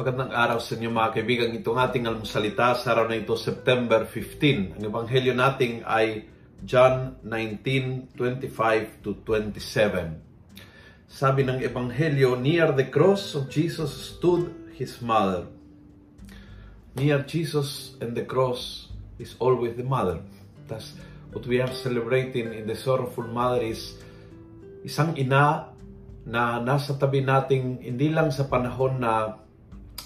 Magandang araw sa inyo mga kaibigan. Itong ating almusalita sa araw na ito, September 15. Ang ebanghelyo natin ay John 19:25 to 27. Sabi ng ebanghelyo, near the cross of Jesus stood his mother. Near Jesus and the cross is always the mother. That's what we are celebrating in the sorrowful mother is isang ina na nasa tabi nating hindi lang sa panahon na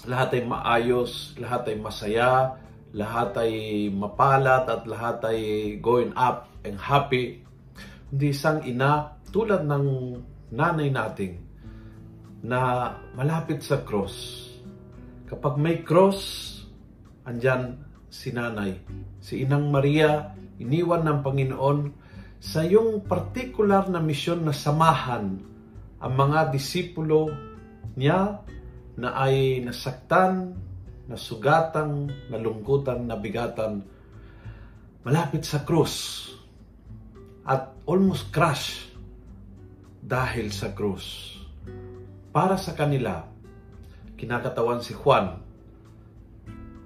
lahat ay maayos, lahat ay masaya, lahat ay mapalat at lahat ay going up and happy. Hindi isang ina tulad ng nanay nating na malapit sa cross. Kapag may cross, andyan si nanay. Si Inang Maria, iniwan ng Panginoon sa yung particular na misyon na samahan ang mga disipulo niya na ay nasaktan, nasugatan, nalungkutan, nabigatan, malapit sa krus at almost crash dahil sa krus. Para sa kanila, kinakatawan si Juan,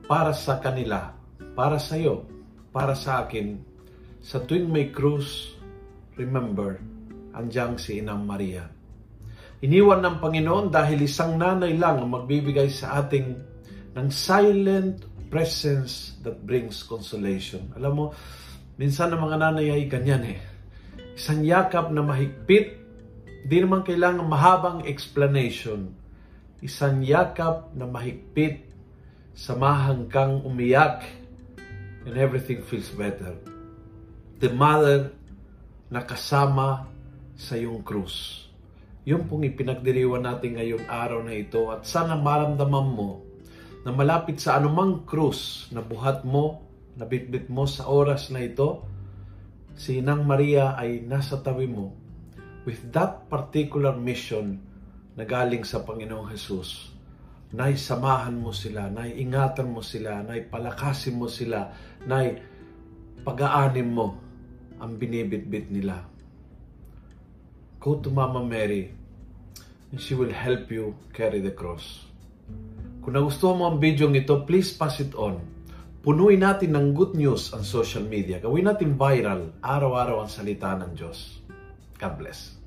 para sa kanila, para sa iyo, para sa akin, sa tuwing may krus, remember, andyang si Inang Maria Iniwan ng Panginoon dahil isang nanay lang ang magbibigay sa ating ng silent presence that brings consolation. Alam mo, minsan ang mga nanay ay ganyan eh. Isang yakap na mahigpit, di naman kailangan mahabang explanation. Isang yakap na mahigpit, samahan kang umiyak, and everything feels better. The mother na kasama sa iyong krus. Yung pong ipinagdiriwan natin ngayong araw na ito at sana maramdaman mo na malapit sa anumang krus na buhat mo, na bitbit mo sa oras na ito, si Inang Maria ay nasa tabi mo with that particular mission na galing sa Panginoong Jesus. Nay, samahan mo sila, nay, ingatan mo sila, nay, palakasin mo sila, nay, pag-aanim mo ang binibitbit nila. Go to Mama Mary and she will help you carry the cross. Kung nagustuhan mo ang video ito, please pass it on. Punuin natin ng good news ang social media. Gawin natin viral, araw-araw ang salita ng Diyos. God bless.